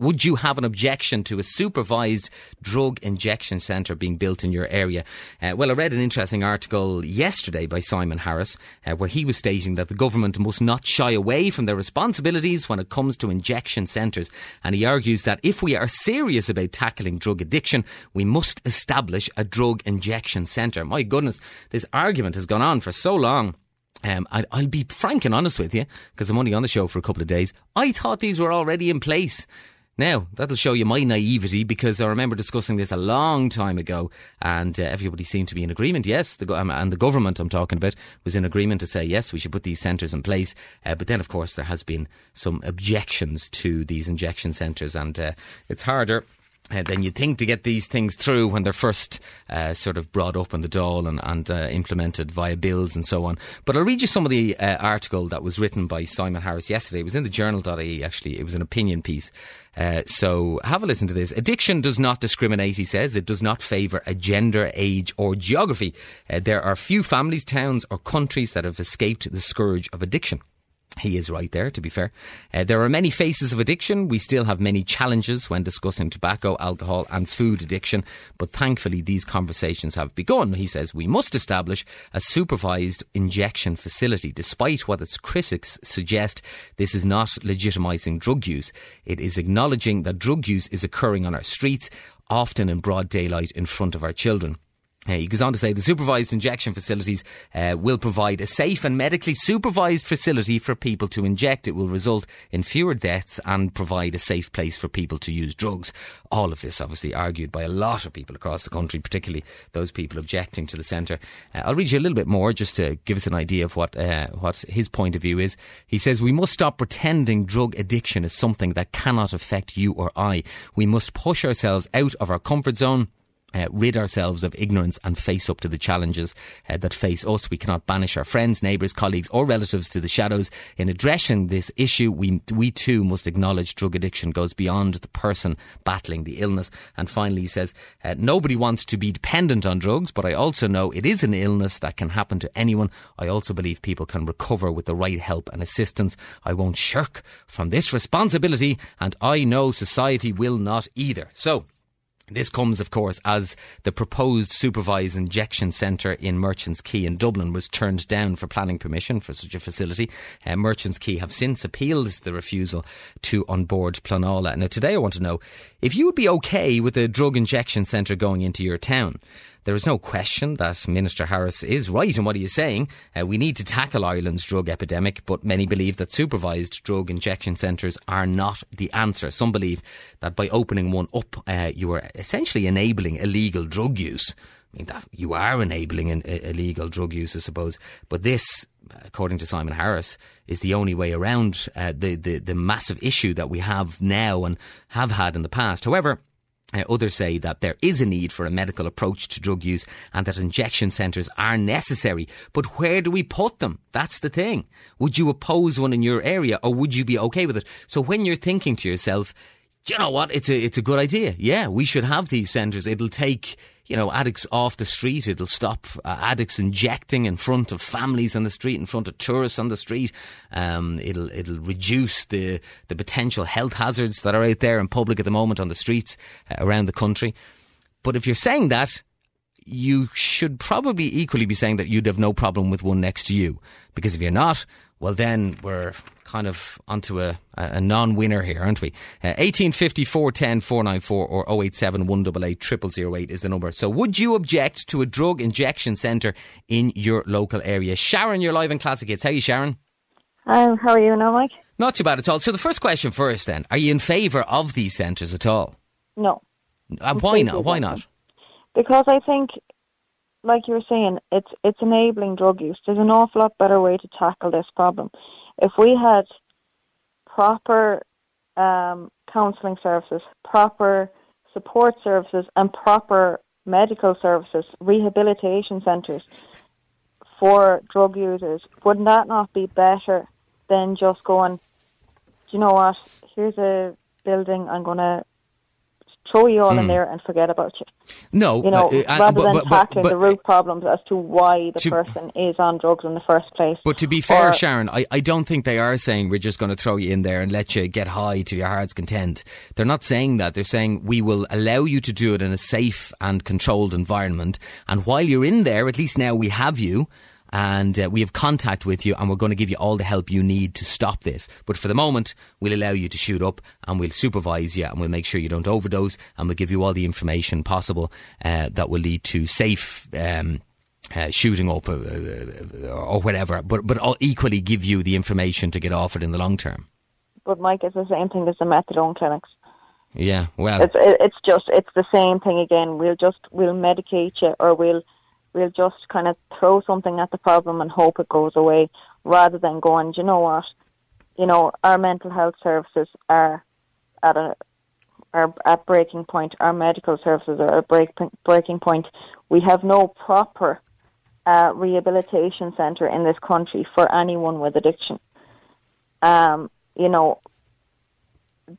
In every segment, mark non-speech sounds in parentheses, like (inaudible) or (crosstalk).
Would you have an objection to a supervised drug injection centre being built in your area? Uh, well, I read an interesting article yesterday by Simon Harris uh, where he was stating that the government must not shy away from their responsibilities when it comes to injection centres. And he argues that if we are serious about tackling drug addiction, we must establish a drug injection centre. My goodness, this argument has gone on for so long. Um, I, will be frank and honest with you because I'm only on the show for a couple of days. I thought these were already in place. Now, that'll show you my naivety because I remember discussing this a long time ago and uh, everybody seemed to be in agreement. Yes, the, um, and the government I'm talking about was in agreement to say, yes, we should put these centres in place. Uh, but then, of course, there has been some objections to these injection centres and uh, it's harder uh, than you'd think to get these things through when they're first uh, sort of brought up in the Dáil and, and uh, implemented via bills and so on. But I'll read you some of the uh, article that was written by Simon Harris yesterday. It was in the journal.ie, actually. It was an opinion piece. Uh, so have a listen to this. Addiction does not discriminate, he says. It does not favour a gender, age, or geography. Uh, there are few families, towns, or countries that have escaped the scourge of addiction. He is right there, to be fair. Uh, there are many faces of addiction. We still have many challenges when discussing tobacco, alcohol, and food addiction. But thankfully, these conversations have begun. He says we must establish a supervised injection facility. Despite what its critics suggest, this is not legitimising drug use. It is acknowledging that drug use is occurring on our streets, often in broad daylight in front of our children. Uh, he goes on to say the supervised injection facilities uh, will provide a safe and medically supervised facility for people to inject. It will result in fewer deaths and provide a safe place for people to use drugs. All of this, obviously, argued by a lot of people across the country, particularly those people objecting to the centre. Uh, I'll read you a little bit more just to give us an idea of what uh, what his point of view is. He says we must stop pretending drug addiction is something that cannot affect you or I. We must push ourselves out of our comfort zone uh, rid ourselves of ignorance and face up to the challenges uh, that face us. We cannot banish our friends, neighbours, colleagues, or relatives to the shadows. In addressing this issue, we, we too must acknowledge drug addiction goes beyond the person battling the illness. And finally, he says, uh, nobody wants to be dependent on drugs, but I also know it is an illness that can happen to anyone. I also believe people can recover with the right help and assistance. I won't shirk from this responsibility, and I know society will not either. So, this comes, of course, as the proposed supervised injection centre in Merchants Quay in Dublin was turned down for planning permission for such a facility. Uh, Merchants Quay have since appealed the refusal to An Bord Pleanála. Now, today I want to know if you would be okay with a drug injection centre going into your town. There is no question that Minister Harris is right in what he is saying. Uh, we need to tackle Ireland's drug epidemic, but many believe that supervised drug injection centres are not the answer. Some believe that by opening one up, uh, you are essentially enabling illegal drug use. I mean, that you are enabling an, illegal drug use, I suppose. But this, according to Simon Harris, is the only way around uh, the, the, the massive issue that we have now and have had in the past. However, uh, others say that there is a need for a medical approach to drug use and that injection centres are necessary. But where do we put them? That's the thing. Would you oppose one in your area or would you be okay with it? So when you're thinking to yourself, do you know what? It's a, it's a good idea. Yeah, we should have these centres. It'll take you know, addicts off the street. It'll stop uh, addicts injecting in front of families on the street, in front of tourists on the street. Um, it'll it'll reduce the the potential health hazards that are out there in public at the moment on the streets uh, around the country. But if you're saying that, you should probably equally be saying that you'd have no problem with one next to you. Because if you're not, well, then we're kind of onto a, a non-winner here, aren't we? Uh, 1850 410 494 or 087 188 0008 is the number. So would you object to a drug injection centre in your local area? Sharon, you're live in Classic Hits. How are you, Sharon? Um, how are you now, Mike? Not too bad at all. So the first question first then. Are you in favour of these centres at all? No. Uh, why not? Why not? Because I think like you were saying, it's it's enabling drug use. There's an awful lot better way to tackle this problem. If we had proper um, counselling services, proper support services, and proper medical services, rehabilitation centres for drug users, wouldn't that not be better than just going? Do you know what? Here's a building. I'm going to throw you all in there and forget about you. No, You know, uh, uh, rather but- than but- but- tackling but- the root problems as to why the To- person is on drugs in the first place. But to be fair, Or- Sharon, I, I don't think they are saying we're just going to throw you in there and let you get high to your heart's content. They're not saying that. They're saying we will allow you to do it in a safe and controlled environment. And while you're in there, at least now we have you. And uh, we have contact with you, and we're going to give you all the help you need to stop this. But for the moment, we'll allow you to shoot up, and we'll supervise you, and we'll make sure you don't overdose, and we'll give you all the information possible uh, that will lead to safe um, uh, shooting up uh, uh, or whatever, but but I'll equally give you the information to get off it in the long term. But Mike, it's the same thing as the methadone clinics. Yeah, well, It's it's just it's the same thing again. We'll just we'll medicate you, or we'll we'll just kind of throw something at the problem and hope it goes away, rather than going. You know what? You know, our mental health services are at a are at breaking point. Our medical services are at break, breaking point. We have no proper uh, rehabilitation centre in this country for anyone with addiction. Um, you know,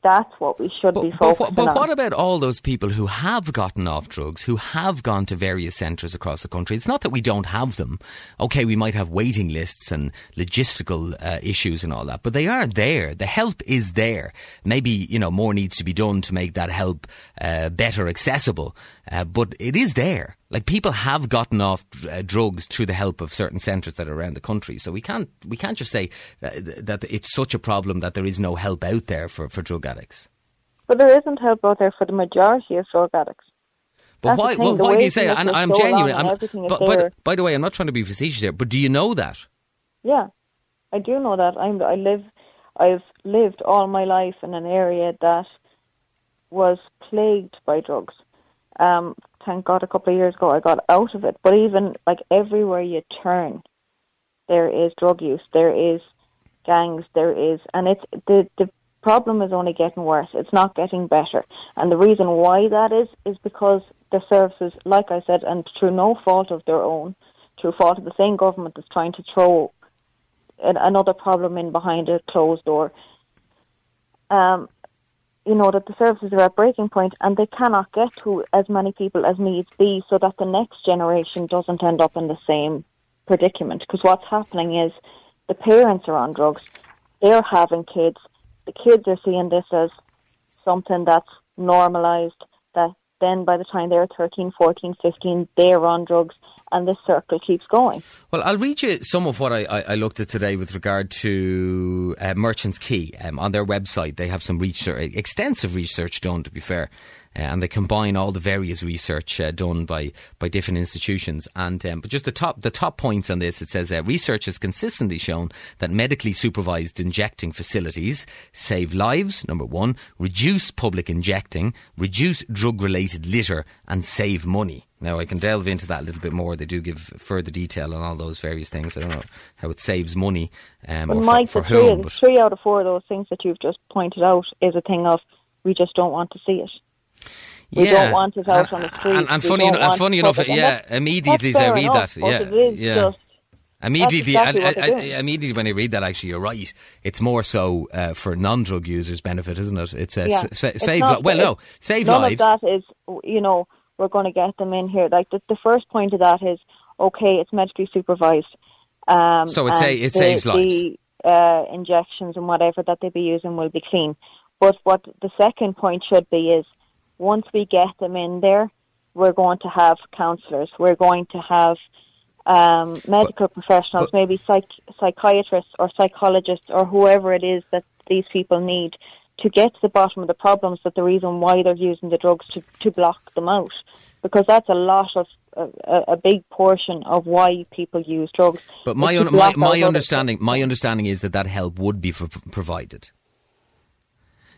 that's what we should be but, but, focusing but what about all those people who have gotten off drugs, who have gone to various centres across the country? It's not that we don't have them. Okay, we might have waiting lists and logistical uh, issues and all that, but they are there. The help is there. Maybe you know more needs to be done to make that help uh, better accessible, uh, but it is there. Like people have gotten off uh, drugs through the help of certain centres that are around the country. So we can't we can't just say that, that it's such a problem that there is no help out there for, for drug addicts. But there isn't help out there for the majority of drug addicts. But That's why? Well, why do you say that? And I'm so genuine. I'm, but, there. by the way, I'm not trying to be facetious here. But do you know that? Yeah, I do know that. I'm. I live. I've lived all my life in an area that was plagued by drugs. Um, thank God, a couple of years ago, I got out of it. But even like everywhere you turn, there is drug use. There is gangs. There is, and it's the the problem is only getting worse. It's not getting better. And the reason why that is is because the services, like I said, and through no fault of their own, through fault of the same government that's trying to throw an, another problem in behind a closed door. Um, you know that the services are at breaking point and they cannot get to as many people as needs be, so that the next generation doesn't end up in the same predicament. Because what's happening is the parents are on drugs, they're having kids, the kids are seeing this as something that's normalized. That then by the time they're 13, 14, 15, they're on drugs, and this circle keeps going. Well, I'll read you some of what I, I, I looked at today with regard to uh, Merchants Quay. Um, on their website, they have some research, extensive research done, to be fair. Uh, and they combine all the various research uh, done by, by different institutions. And um, but just the top the top points on this, it says uh, research has consistently shown that medically supervised injecting facilities save lives. Number one, reduce public injecting, reduce drug related litter, and save money. Now I can delve into that a little bit more. They do give further detail on all those various things. I don't know how it saves money um, Mike, for, for three, whom. three out of four of those things that you've just pointed out is a thing of we just don't want to see it. We don't want it out on the street. And, and funny, enough, and funny enough. Yeah, immediately I read enough, that, yeah, it is yeah. just Immediately, exactly and, and- doing. immediately when I read that, actually, you're right. It's more so uh, for non-drug users' benefit, isn't it? It's uh, Yeah. s- sa- It's save. not- Li- well, no, save none lives. of that is, you know, we're going to get them in here. Like the, the first point of that is, okay, it's medically supervised. Um, So it it the, saves the, uh, injections and whatever that they be using will be clean. But what the second point should be is, once we get them in there, we're going to have counsellors. We're going to have um, medical professionals, but- maybe psych- psychiatrists or psychologists or whoever it is that these people need to get to the bottom of the problems that the reason why they're using the drugs to, to block them out. Because that's a lot of, a, a big portion of why people use drugs. But my un- my, my understanding my understanding is that that help would be f- provided.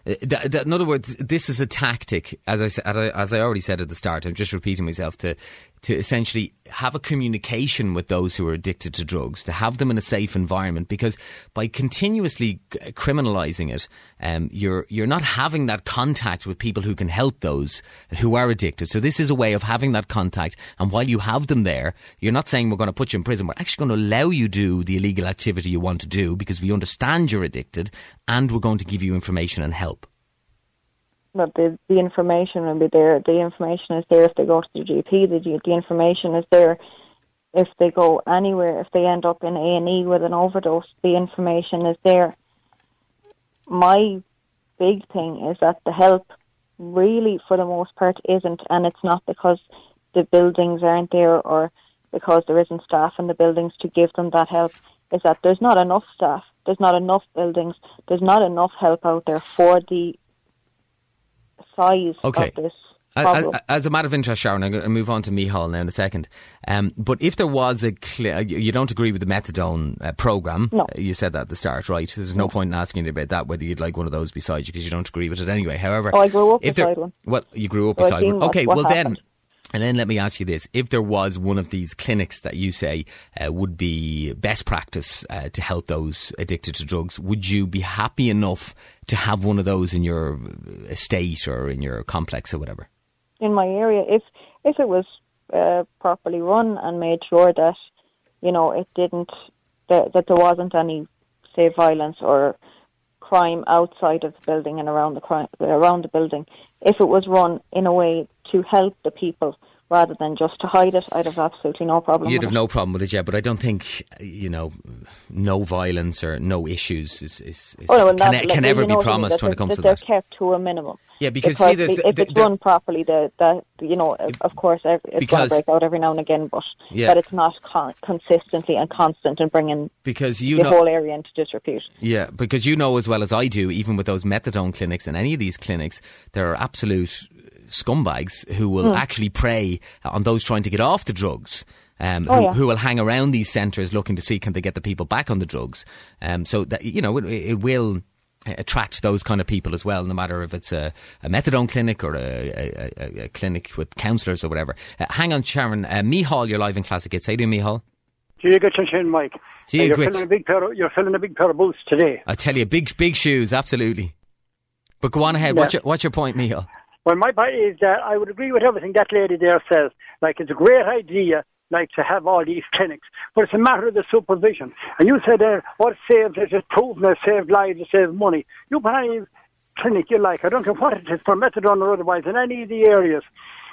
Uh, that- that- in other words, this is a tactic, as I, as I as I already said at the start. I'm just repeating myself to to essentially have a communication with those who are addicted to drugs, to have them in a safe environment. Because by continuously criminalising it, um, you're you're not having that contact with people who can help those who are addicted. So this is a way of having that contact. And while you have them there, you're not saying we're going to put you in prison. We're actually going to allow you do the illegal activity you want to do because we understand you're addicted, and we're going to give you information and help. But the the information will be there. The information is there if they go to the GP. The the information is there if they go anywhere. If they end up in A and E with an overdose, the information is there. My big thing is that the help really, for the most part, isn't, and it's not because the buildings aren't there or because there isn't staff in the buildings to give them that help. Is that there's not enough staff, there's not enough buildings, there's not enough help out there for the size Okay. of this As, problem. as a matter of interest, Sharon, I'm going to move on to Mihal now in a second. Um, but if there was a, cl- uh, you don't agree with the methadone uh, program, No. uh, you said that at the start, right? There's no point in asking you about that whether you'd like one of those beside you because you don't agree with it anyway. However, Oh, I grew up if there- beside one. Well, you grew up So beside one. Okay, what well happened. then. And then let me ask you this: If there was one of these clinics that you say uh, would be best practice uh, to help those addicted to drugs, would you be happy enough to have one of those in your estate or in your complex or whatever? in my area, if if it was uh, properly run and made sure that you know it didn't that, that there wasn't any say violence or crime outside of the building and around the around the building, if it was run in a way to help the people rather than just to hide it, I'd have absolutely no problem. You'd with have it. no problem with it, yeah, but I don't think you know, no violence or no issues is, is, is Oh, no, well, can, not- can like, never be know what I mean, promised that when it comes to they're kept to a minimum. Yeah, because see, there's if the- it's the- run properly, that that you know, of course, it's going to break out every now and again, but Yeah. that it's not con- consistently and constant and bringing Because you the know, whole area into disrepute. Yeah, because you know as well as I do, even with those methadone clinics and any of these clinics, there are absolute scumbags who will Hmm. actually prey on those trying to get off the drugs. Um, Oh, who, yeah. who will hang around these centres looking to see can they get the people back on the drugs. Um, so that you know it, it will attract those kind of people as well, no matter if it's a, a methadone clinic or a, a, a, a clinic with counsellors or whatever. Uh, hang on, Sharon. Uh, Mihal, you're live in Classic Hits. How you doing, Mihal? Gee, good chin, Mike. Gee, Uh, you're grits. filling a big pair. Of, you're filling a big pair of boots today. I tell you, big big shoes, absolutely. But go on ahead. What's your what's your point, Mihal? Well, my point is that I would agree with everything that lady there says. Like, it's a great idea, like, to have all these clinics, but it's a matter of the supervision. And you said there, what saves it is proven it saves lives, it saves money. You put any clinic you like, I don't care what it is, for methadone or otherwise, in any of the areas.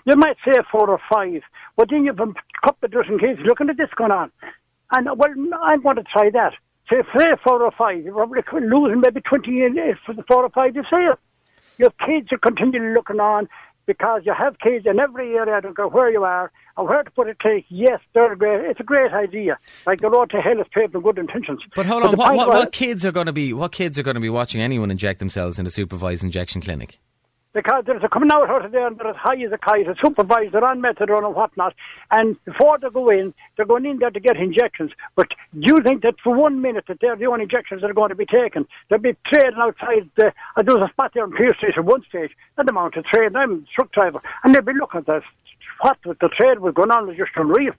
You might say four or five, but then you've a couple of dozen kids looking at this going on. And, well, I'm going to try that. Say, say four or five, you're probably losing maybe 20 in, for the four or five you save. Your kids are continually looking on because you have kids in every area, I don't care where you are, and where to put a clinic. Yes, they're great. It's a great idea. Like the road to hell is paved with good intentions. But hold on, what, what, what kids are going to be what kids are going to be watching anyone inject themselves in a supervised injection clinic? Because there's a coming out out of there and they're as high as a kite, a supervisor on methadone and whatnot. And before they go in, they're going in there to get injections. But do you think that for one minute that they're the only injections that are going to be taken? They'll be trading outside the, uh, there was a spot there in Pearse Street at one stage, and the amount of trade, I'm a truck driver, and they'll be looking at this. What with the trade was going on was just unreal.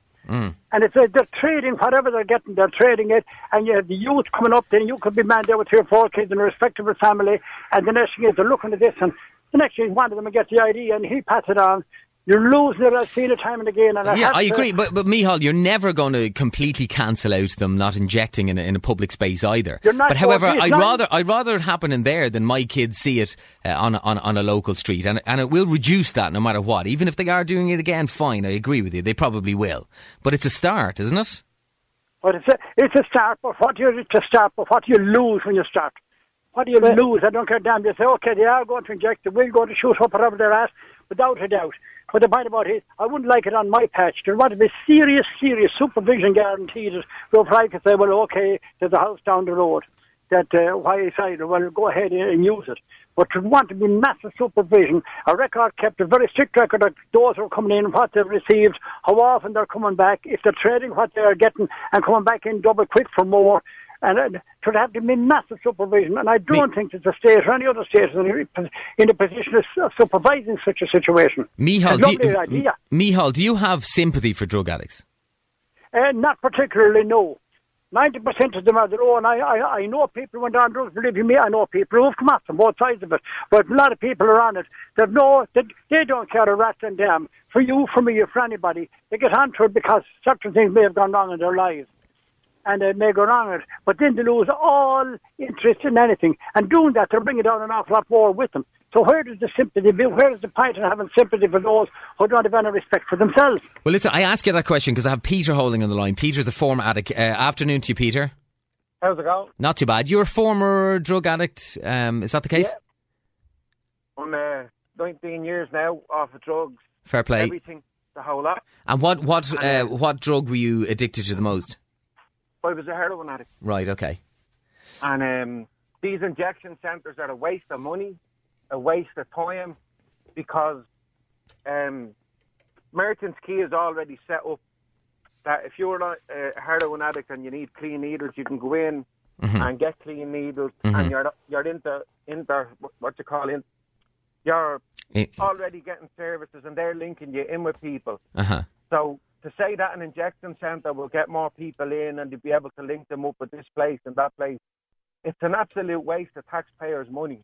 And it's uh, they're trading whatever they're getting, they're trading it, and you have the youth coming up. Then you could be man there with three or four kids in a respectable family, and the next thing is they're looking at this, and the next thing one of them will get the idea, and he passes it on. You're losing it. I've seen it time and again. And I yeah, I to- agree, but but Mihal, you're never going to completely cancel out them not injecting in a, in a public space either. You're not but however, to. I'd not- rather I'd rather it happen in there than my kids see it uh, on, a- on on a local street, and and it will reduce that no matter what. Even if they are doing it again, fine. I agree with you. They probably will, but it's a start, isn't it? But it's a, it's a start, but what do you to start, but what do you lose when you start? What do you Well- lose? I don't care damn. You say, okay, they are going to inject, they will go to shoot up whatever they're at, without a doubt. But the point about it is, I wouldn't like it on my patch. There want to be serious, serious supervision guaranteed. Where I could say, well, okay, there's a house down the road that uh, why I said, well, go ahead and use it. But to want to be massive supervision, a record kept, a very strict record of those who are coming in, what they've received, how often they're coming back, if they're trading what they're getting and coming back in double quick for more. And uh, to have to be massive supervision. And I don't think that the state or any other state is in a- in a position of supervising such a situation. Mihal, do you, lovely idea. Mihal, do you have sympathy for drug addicts? Uh, not particularly, no. 90% of them are their own. I, I, I know people who went on drugs, believe you me, I know people who've come off from both sides of it. But a lot of people are on it. They've no, they, they don't care a rat and damn. For you, for me, or for anybody. They get onto it because certain things may have gone wrong in their lives. And they may go wrong. But then they lose all interest in anything. And doing that, they're bringing down an awful lot more with them. So where does the sympathy be? Where is the point in having sympathy for those who don't have any respect for themselves? Well, listen, I ask you that question because I have Peter holding on the line. Peter's a former addict. Uh, afternoon to you, Peter. How's it going? Not too bad. You're a former drug addict. Um, is that the case? Yeah. I'm uh, 19 years now off of drugs. Fair play. Everything, the whole lot. And what what uh, what drug were you addicted to the most? I was a heroin addict. Right. Okay. And um, these injection centres are a waste of money, a waste of time, because um, Merchants Quay is already set up that if you're a a heroin addict and you need clean needles, you can go in and get clean needles, and you're you're into into what you call in. You're Uh already getting services, and they're linking you in with people. huh. So to say that an injection centre will get more people in and to be able to link them up with this place and that place, it's an absolute waste of taxpayers' money.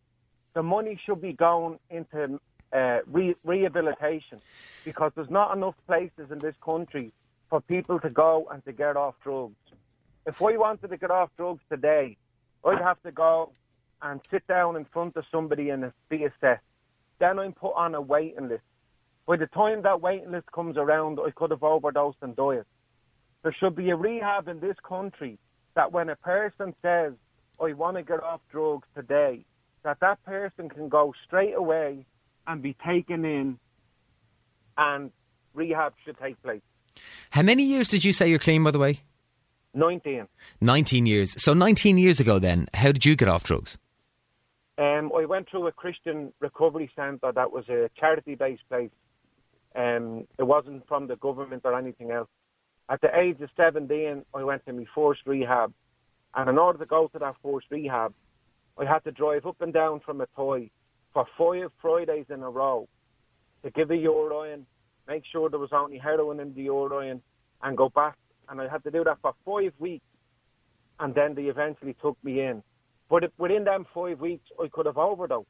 The money should be going into uh, re- rehabilitation because there's not enough places in this country for people to go and to get off drugs. If I wanted to get off drugs today, I'd have to go and sit down in front of somebody and be assessed. Then I'm put on a waiting list. By the time that waiting list comes around, I could have overdosed and died. There should be a rehab in this country that when a person says, I want to get off drugs today, that that person can go straight away and be taken in and rehab should take place. How many years did you say you're clean? By the way, 19. nineteen years. So nineteen years ago, then, how did you get off drugs? Um, I went through a Christian recovery centre that was a charity-based place. Um, it wasn't from the government or anything else. At the age of 17, I went to my first rehab. And in order to go to that first rehab, I had to drive up and down from a toy for five Fridays in a row to give a urine, make sure there was only heroin in the urine, and go back. And I had to do that for five weeks. And then they eventually took me in. But if, within them five weeks, I could have overdosed.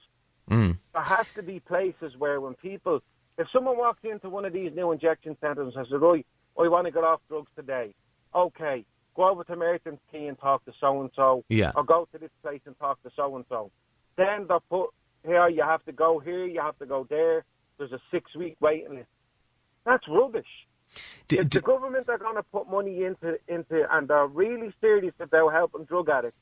Mm. There has to be places where when people, if someone walks into one of these new injection centres and says, right, I want to get off drugs today, okay, go over to Merchants Quay and talk to so-and-so, Yeah. or go to this place and talk to so-and-so. Then they're put, here, you have to go here, you have to go there, there's a six-week waiting list. That's rubbish. D- If d- the government are going to put money into into and they're really serious about helping drug addicts,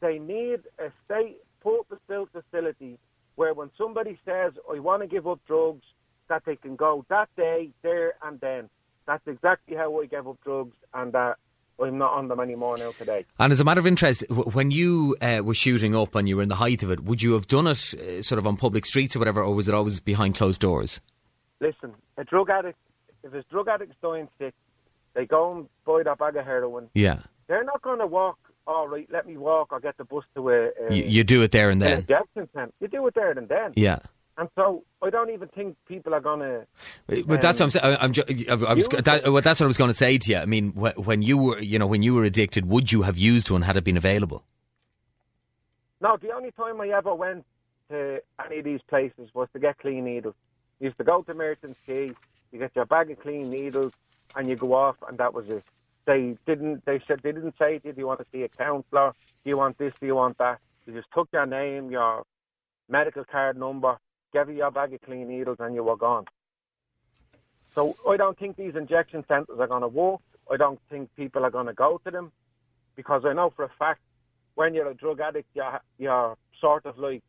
they need a state purpose-built facility where when somebody says, "I want to give up drugs," that they can go that day, there, and then. That's exactly how I gave up drugs, and that I'm not on them anymore now today. And as a matter of interest, when you uh, were shooting up and you were in the height of it, would you have done it uh, sort of on public streets or whatever, or was it always behind closed doors? Listen, a drug addict, if a drug addict's dying sick, they go and buy that bag of heroin. Yeah. They're not going to walk. All right, let me walk or get the bus to a, a You, you do it there and an then. injection centre. You do it there and then. Yeah. And so I don't even think people are going to. But that's what I'm saying. I'm ju- I, I was, that, well, that's what I was going to say to you. I mean, wh- when you were, you know, when you were addicted, would you have used one had it been available? No, the only time I ever went to any of these places was to get clean needles. You used to go to Merchants Quay, you get your bag of clean needles, and you go off, and that was it. They didn't. They said they didn't say to you, "Do you want to see a counsellor? Do you want this? Do you want that?" They just took your name, your medical card number, gave you your bag of clean needles, and you were gone. So I don't think these injection centres are going to work. I don't think people are going to go to them because I know for a fact when you're a drug addict, you're, you're sort of like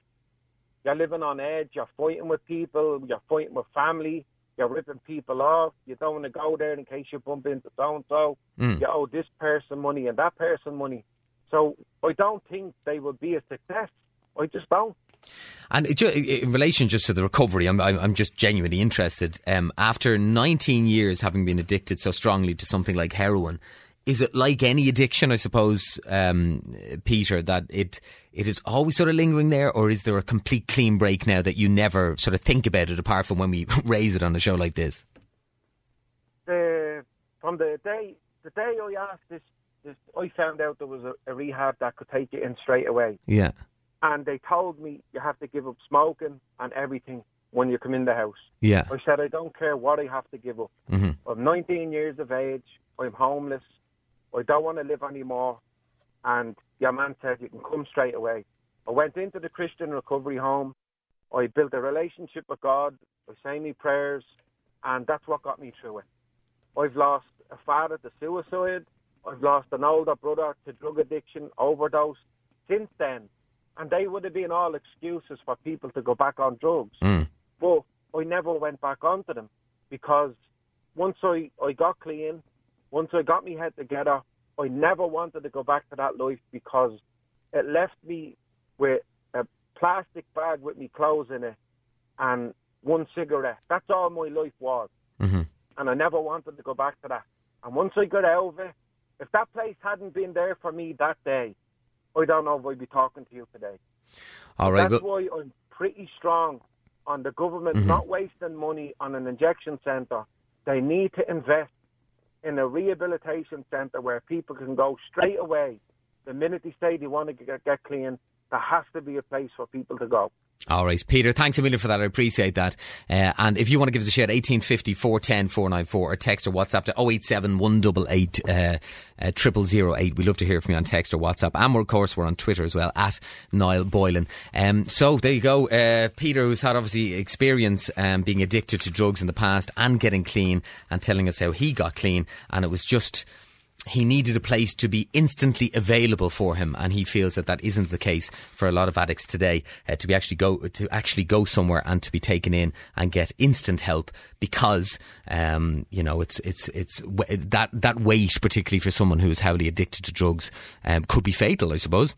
you're living on edge. You're fighting with people. You're fighting with family. You're ripping people off. You don't want to go there in case you bump into so and so. Mm. You owe this person money and that person money. So I don't think they will be a success. I just don't. And it, in relation just to the recovery, I'm, I'm I'm just genuinely interested. Um, after 19 years having been addicted so strongly to something like heroin, is it like any addiction, I suppose, um, Peter, that it it is always sort of lingering there, or is there a complete clean break now that you never sort of think about it apart from when we (laughs) raise it on a show like this? the from the day the day I asked this, this I found out there was a, a rehab that could take you in straight away, Yeah. And they told me you have to give up smoking and everything when you come in the house. Yeah. I said I don't care what I have to give up. hmm I'm 19 years of age. I'm homeless. I don't want to live anymore. And your man said you can come straight away. I went into the Christian recovery home. I built a relationship with God. I say my prayers, and that's what got me through it. I've lost a father to suicide. I've lost an older brother to drug addiction, overdose. Since then, and they would have been all excuses for people to go back on drugs. Mm. But I never went back onto them because once I, I got clean, once I got my head together, I never wanted to go back to that life because it left me with a plastic bag with me clothes in it and one cigarette. That's all my life was. hmm And I never wanted to go back to that. And once I got out of it, if that place hadn't been there for me that day, I don't know if I'd be talking to you today. All right. That's Well, why I'm pretty strong on the government Mhm. not wasting money on an injection centre. They need to invest in a rehabilitation centre where people can go straight away. The minute they say they want to get, get clean, there has to be a place for people to go. All right, Peter, thanks a million for that. I appreciate that. Uh, and if you want to give us a shout, 1850 410 494 or text or WhatsApp to 087 188 uh, uh, 0008. We'd love to hear from you on text or WhatsApp. And of course, we're on Twitter as well, at Niall Boylan. Um, so there you go. Uh, Peter, who's had obviously experience um, being addicted to drugs in the past and getting clean and telling us how he got clean. And it was just he needed a place to be instantly available for him, and he feels that that isn't the case for a lot of addicts today. Uh, to be actually go to actually go somewhere and to be taken in and get instant help because um, you know it's it's it's that that weight, particularly for someone who is heavily addicted to drugs, um, could be fatal, I suppose.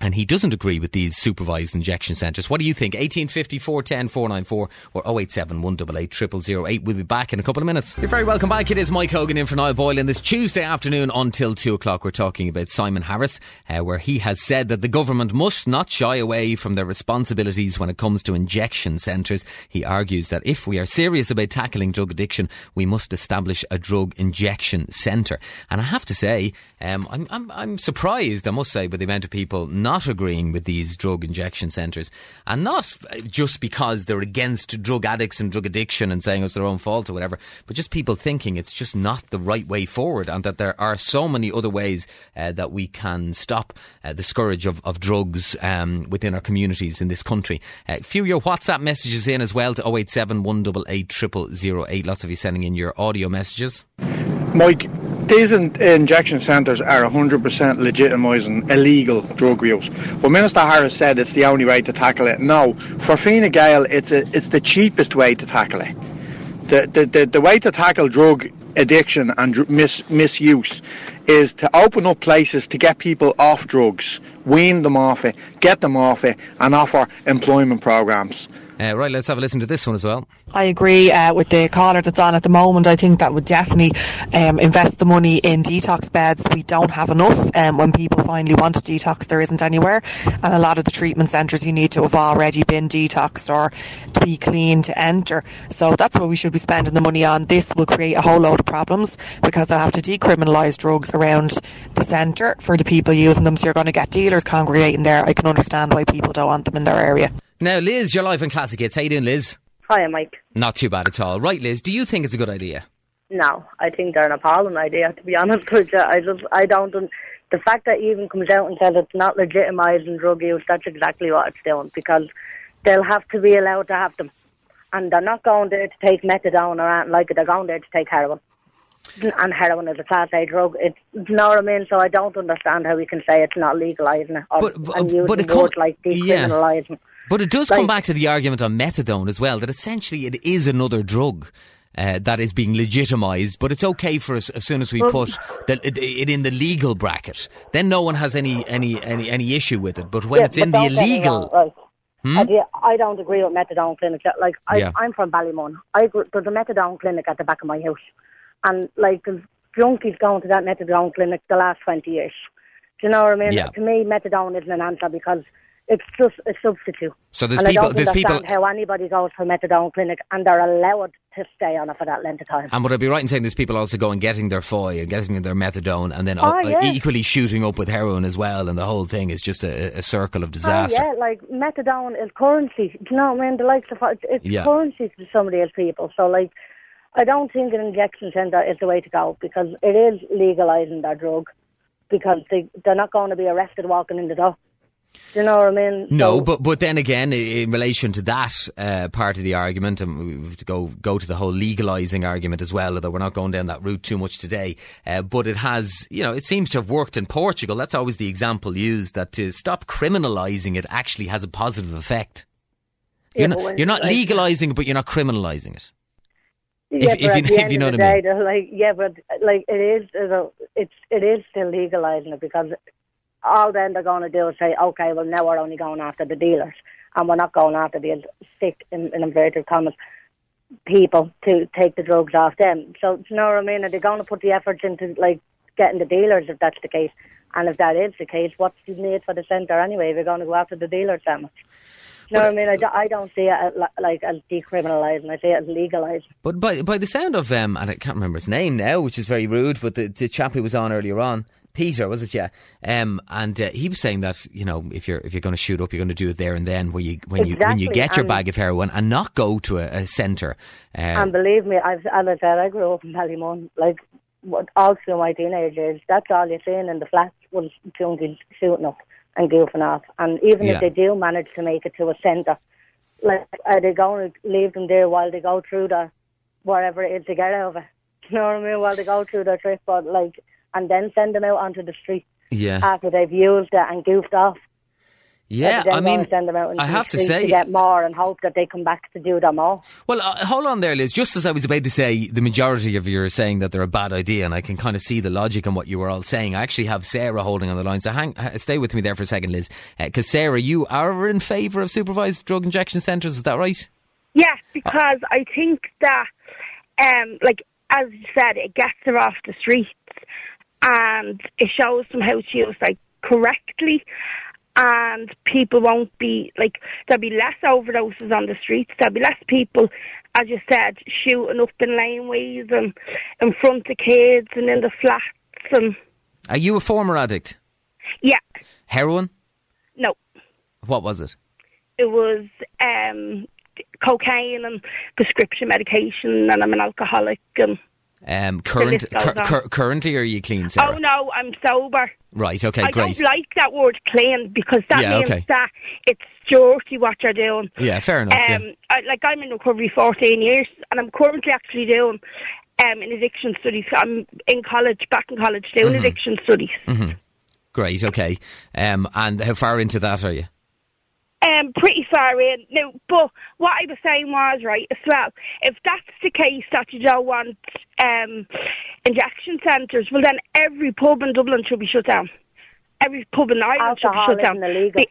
And he doesn't agree with these supervised injection centres. What do you think? 1850 410 494 or 087 188 0008. We'll be back in a couple of minutes. You're very welcome back. It is Mike Hogan in for Niall Boylan. This Tuesday afternoon until 2 o'clock, we're talking about Simon Harris, uh, where he has said that the government must not shy away from their responsibilities when it comes to injection centres. He argues that if we are serious about tackling drug addiction, we must establish a drug injection centre. And I have to say, um, I'm, I'm, I'm surprised, I must say, by the amount of people not agreeing with these drug injection centres. And not just because they're against drug addicts and drug addiction and saying it's their own fault or whatever, but just people thinking it's just not the right way forward and that there are so many other ways uh, that we can stop uh, the scourge of, of drugs um, within our communities in this country. Uh, few of your WhatsApp messages in as well to 087 188 0008. Lots of you sending in your audio messages. Mike, these in- injection centres are 100% legitimising illegal drug use. But Minister Harris said it's the only way to tackle it. No, for Fine Gael, it's, a, it's the cheapest way to tackle it. The, the, the, the way to tackle drug addiction and dr- mis- misuse is to open up places to get people off drugs, wean them off it, get them off it, and offer employment programmes. Uh, right, let's have a listen to this one as well. I agree uh, with the caller that's on at the moment. I think that would definitely um, invest the money in detox beds. We don't have enough. Um, when people finally want to detox, there isn't anywhere. And a lot of the treatment centres you need to have already been detoxed or to be clean to enter. So that's what we should be spending the money on. This will create a whole load of problems because they'll have to decriminalise drugs around the centre for the people using them. So you're going to get dealers congregating there. I can understand why people don't want them in their area. Now, Liz, you're live on Classic Hits. How you doing, Liz? Hi, Mike. Not too bad at all. Right, Liz, do you think it's a good idea? No, I think they're an appalling idea. To be (laughs) honest with you, I just I don't. The fact that he even comes out and says it's not legitimising drug use, that's exactly what it's doing because they'll have to be allowed to have them, and they're not going there to take methadone or anything like it. They're going there to take heroin, and heroin is a class A drug. It's you know what I mean. So I don't understand how we can say it's not legalising it or, But- but- and using but it like yeah. But it does come back to the argument on methadone as well, that essentially it is another drug. Uh, that is being legitimised, but it's okay for us as soon as we put the, it, it in the legal bracket. Then no one has any any any, any issue with it. But when Yeah, it's in the don't get me illegal, wrong, right. Hmm? I, do- I don't agree with methadone clinics. Like I, Yeah. I'm from Ballymun. I there's a methadone clinic at the back of my house, and like junkies going to that methadone clinic the last twenty years. Do you know what I mean? Yeah. To me, methadone isn't an answer because it's just a substitute. So there's and people- I don't there's people- how anybody goes to a methadone clinic and they're allowed to stay on it for that length of time. and would I be right in saying there's people also going getting their foy and getting their methadone, and then Oh, uh, yeah. equally shooting up with heroin as well, and the whole thing is just a, a circle of disaster. Oh, yeah, like methadone is currency. Do you know what I mean? The likes of it's, it's Yeah. currency to some of these people. So, like, I don't think an injection centre is the way to go because it is legalising their drug because they they're not going to be arrested walking in the door. Do you know what I mean? No, So- but but then again, in relation to that uh, part of the argument, and we have to go go to the whole legalising argument as well. Although we're not going down that route too much today, uh, but it has, you know, it seems to have worked in Portugal. That's always the example used that to stop criminalising it actually has a positive effect. You're not, you're not like- legalising it, but you're not criminalising it. Yeah, if but you- if you know what I mean. like, yeah, but like it is, you know, it's it is still legalising it because all then they're going to do is say, okay, well now we're only going after the dealers and we're not going after the sick in, in inverted commas people to take the drugs off them. So do you know what I mean? Are they going to put the efforts into like getting the dealers if that's the case? And if that is the case, what's the need for the centre anyway? We're going to go after the dealers that much. You know what I mean? I, do, I don't see it as, like as decriminalising. I see it as legalising. But by by the sound of um, and I can't remember his name now, which is very rude. But the, the chap who was on earlier on, Peter, was it? Yeah. Um, and uh, he was saying that you know if you're if you're going to shoot up, you're going to do it there and then, where you when you when you get your and- bag of heroin and not go to a, a centre. Uh, And believe me, I've, as I said, I grew up in Ballymun, like what- all through my teenage years. That's all you're seeing in the flats was junkies shooting up and goofing off. And even Yeah. if they do manage to make it to a centre, like are they going to leave them there while they go through the whatever it is to get over? (laughs) You know what I mean? While they go through their trip, but like, and then send them out onto the street yeah, after they've used it and goofed off. yeah. They I mean, send them out into I have the to street say, to get more and hope that they come back to do them all. Well, uh, hold on there, Liz. Just as I was about to say, the majority of you are saying that they're a bad idea, and I can kind of see the logic in what you were all saying. I actually have Sarah holding on the line, so hang, uh, stay with me there for a second, Liz. Because Sarah, you are in favour of supervised drug injection centres, is that right? Yeah, because I think that, um, like as you said, it gets her off the streets and it shows them how to use like correctly, and people won't be like there'll be less overdoses on the streets. There'll be less people, as you said, shooting up in laneways and in front of kids and in the flats and Are you a former addict? yeah, Heroin? no, What was it? it was um, cocaine and prescription medication, and I'm an alcoholic. And Um, current, cur- cur- currently, are you clean, Sarah? oh no, I'm sober. Right, okay, I great. don't like that word clean because that Yeah, means okay. that it's dirty what you're doing. Yeah, fair enough. yeah. Um, I, like I'm in recovery 14 years, and I'm currently actually doing um, an addiction studies. I'm in college, back in college, doing Mm-hmm. addiction studies. Great, okay. Um, and how far into that are you? Um, pretty far in now. But what I was saying was right as well. If that's the case that you don't want um, injection centres, well then every pub in Dublin should be shut down. Every pub in Ireland Alcohol should be shut down. illegal. The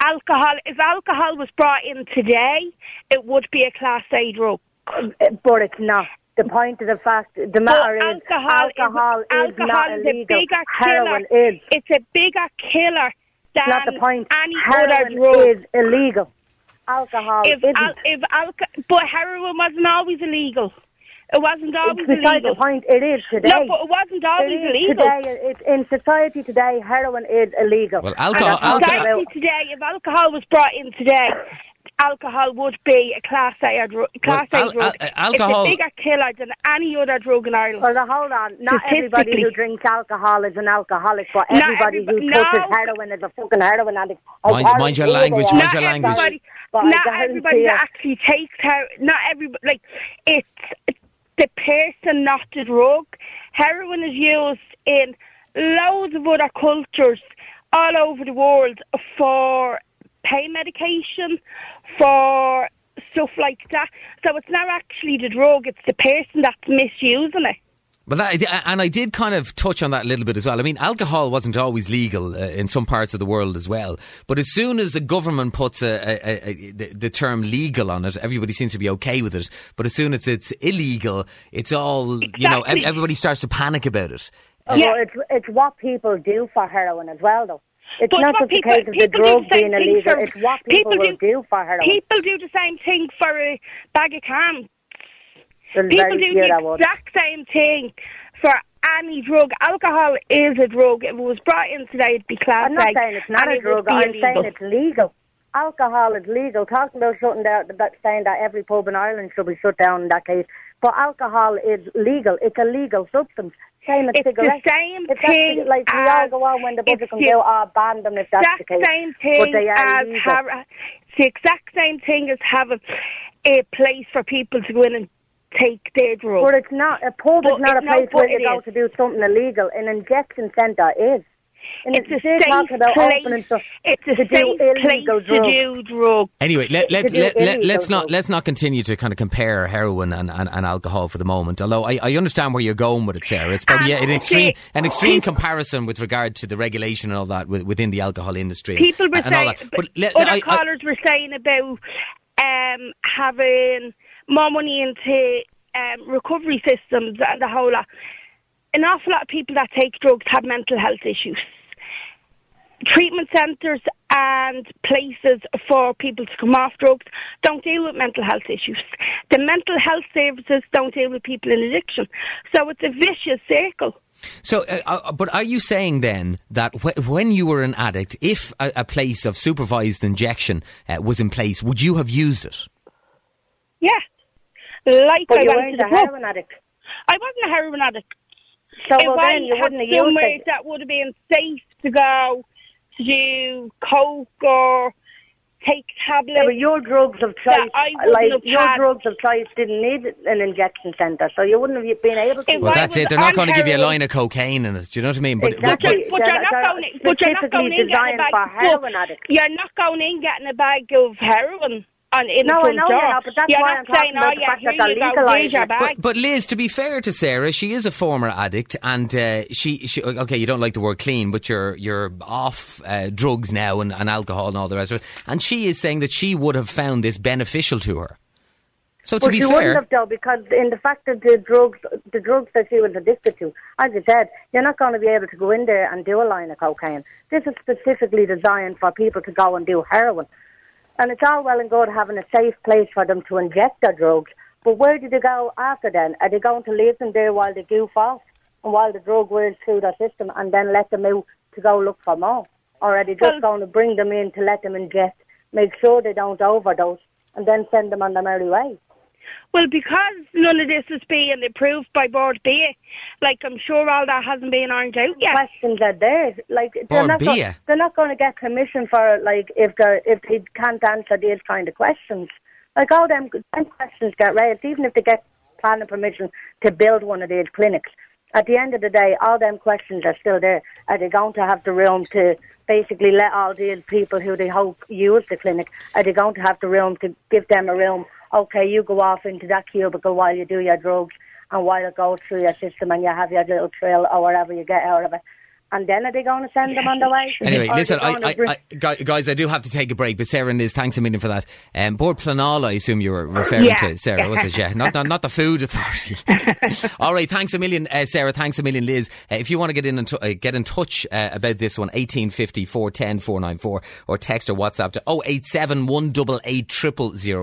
alcohol, if alcohol was brought in today, it would be a class A drug. But it's not. The point of the fact, the matter is, alcohol, alcohol is, alcohol not is illegal. a bigger Heroin killer. is. It's a bigger killer than Not the point. any other Heroin drug. is illegal. Alcohol if isn't. al- if alco- but heroin wasn't always illegal. It wasn't always It's beside illegal. the point. It is today. No, but it wasn't always it is illegal. today. It, in society today, heroin is illegal. Well, alcohol, alcohol, society today, if alcohol was brought in today, alcohol would be a class A drug. Class Well, A al- drug. al- alcohol- It's a bigger killer than any other drug in Ireland. Well, now, hold on. Not everybody who drinks alcohol is an alcoholic, but Not everybody who everybo- touches heroin is a fucking heroin addict. Mind- mind your language, mind are. your not language. everybody, not everybody that actually takes her. Not everybody. Like it's the person, not the drug. Heroin is used in loads of other cultures all over the world for pain medication, for stuff like that. So it's not actually the drug; it's the person that's misusing it. But that, and I did kind of touch on that a little bit as well. I mean, alcohol wasn't always legal uh, in some parts of the world as well. But as soon as a government puts a, a, a, a, the, the term legal on it, everybody seems to be okay with it. But as soon as it's illegal, it's all you know. Everybody starts to panic about it. Well, Yeah. it's it's what people do for heroin as well, though. It's But not just the people- case of the drug the being illegal. for- It's what people, people will do- do for heroin. People do the same thing for a bag of cam. People do the exact same thing for any drug. Alcohol is a drug. If it was brought in today, it'd be class I'm not saying it's not a it drug. I'm illegal. saying it's legal. Alcohol is legal. Talking about shutting down, that saying that every pub in Ireland should be shut down in that case. But alcohol is legal. It's a legal substance. Same it's cigarettes. the same thing like we all as go on when the it's comes out, oh, ban them if that's the case. same but thing they are as har- it's the exact same thing as having a place for people to go in and take their drugs. But it's not a pub But is not a it- no, place where you go to do something illegal. An injection centre is. And It's a they're safe talking about place. opening stuff It's a to do safe place illegal to do drugs. Anyway, let, let, let, let, let's not drugs. let's not continue to kind of compare heroin and, and, and alcohol for the moment. Although I, I understand where you're going with it, Sarah. It's probably And an extreme see, an extreme people- comparison with regard to the regulation and all that within the alcohol industry. People were and, and all saying, that. But let, other I- I- were saying about um, having more money into um, recovery systems and the whole lot. An awful lot of people that take drugs have mental health issues. Treatment centres and places for people to come off drugs don't deal with mental health issues. The mental health services don't deal with people in addiction. So it's a vicious circle. So, uh, uh, but are you saying then that wh- when you were an addict, if a, a place of supervised injection uh, was in place, would you have used it? Yeah. Like But I you went weren't to a the pub. heroin addict. I wasn't a heroin addict. So if well, I then you had wouldn't have used somewhere it. that would have been safe to go to do coke or take tablets. Yeah, but your drugs of choice, like your had. drugs of choice, didn't need an injection centre, so you wouldn't have been able to. Well, that's it. They're not going to give you a line of cocaine in it. Do you know what I mean? But, Exactly. but, But They're- you're not they're going in, but you're not going in getting a bag. for heroin addicts. You're not going in getting a bag of heroin on in No, the I know door. you're not, but that's you're why not I'm talking saying, about oh the yeah, fact here that you they're go, here's legalising it. But, but Liz, to be fair to Sarah, she is a former addict, and uh, she, she okay, you don't like the word clean, but you're you're off uh, drugs now and, and alcohol and all the rest of it. And she is saying that she would have found this beneficial to her. So to But be she wouldn't fair, have though, because in the fact that the drugs, the drugs that she was addicted to, as you said, you're not going to be able to go in there and do a line of cocaine. This is specifically designed for people to go and do heroin, and it's all well and good having a safe place for them to inject their drugs. But where do they go after then? Are they going to leave them there while they goof off and while the drug wears through their system, and then let them out to go look for more, or are they just Well- going to bring them in to let them inject, make sure they don't overdose, and then send them on their merry way? Well, because none of this is being approved by Board B, like I'm sure all that hasn't been ironed out yet. questions are there. Like they're Or not, be go- they're not going to get commission for it, like if they if they can't answer these kind of questions. Like all them, them questions get raised, even if they get planning permission to build one of these clinics. At the end of the day, all them questions are still there. Are they going to have the room to basically let all these people who they hope use the clinic? Are they going to have the room to give them a room? Okay, you go off into that cubicle while you do your drugs and while it goes through your system and you have your little trail or whatever you get out of it. And then are they going to send them on the way? (laughs) Anyway, Or listen, they going to I, I, bring- I, guys, I do have to take a break, but Sarah and Liz, thanks a million for that. Um, Bord Pleanála, I assume you were referring Yeah. to, Sarah, was it? Yeah, not, not, not the Food Authority. (laughs) (laughs) All right, thanks a million, uh, Sarah, thanks a million, Liz. Uh, if you want to get in and t- uh, get in touch uh, about this one, 1850 410 494, or text or WhatsApp to 087 188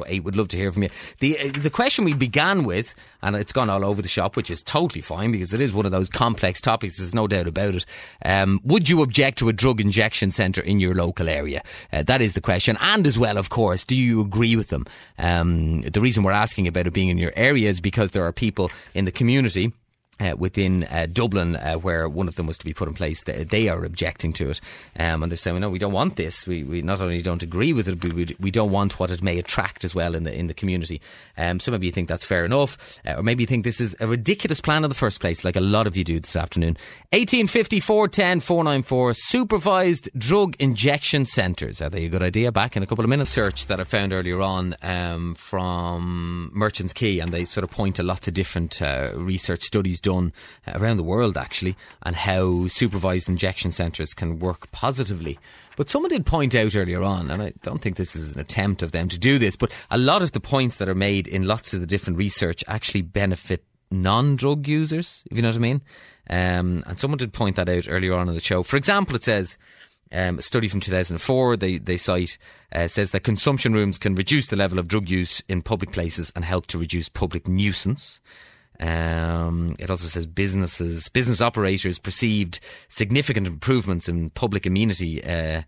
0008. We'd love to hear from you. The, uh, the question we began with, and it's gone all over the shop, which is totally fine because it is one of those complex topics, there's no doubt about it. Um, would you object to a drug injection centre in your local area? Uh, that is the question. And as well, of course, do you agree with them? Um, the reason we're asking about it being in your area is because there are people in the community uh, within uh, Dublin, uh, where one of them was to be put in place, they, they are objecting to it, um, and they're saying, "No, we don't want this. We, we not only don't agree with it, we, we don't want what it may attract as well in the in the community." Um, so maybe you think that's fair enough, uh, or maybe you think this is a ridiculous plan in the first place, like a lot of you do this afternoon. Eighteen fifty four ten four nine four supervised drug injection centres. Are they a good idea? Back in a couple of minutes. Search that I found earlier on um, from Merchants Quay, and they sort of point to lots of different uh, research studies done uh, around the world, actually, and how supervised injection centres can work positively. But someone did point out earlier on, and I don't think this is an attempt of them to do this, but a lot of the points that are made in lots of the different research actually benefit non-drug users, if you know what I mean. Um, and someone did point that out earlier on in the show. For example, it says um, a study from 2004 they, they cite uh, says that consumption rooms can reduce the level of drug use in public places and help to reduce public nuisance. Um, it also says businesses, business operators perceived significant improvements in public amenity uh,